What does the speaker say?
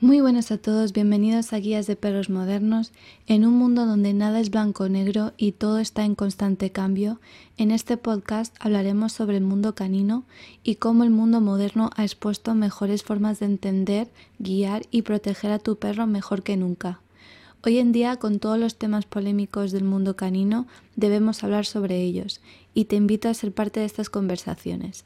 Muy buenas a todos, bienvenidos a Guías de Perros Modernos. En un mundo donde nada es blanco o negro y todo está en constante cambio, en este podcast hablaremos sobre el mundo canino y cómo el mundo moderno ha expuesto mejores formas de entender, guiar y proteger a tu perro mejor que nunca. Hoy en día, con todos los temas polémicos del mundo canino, debemos hablar sobre ellos y te invito a ser parte de estas conversaciones.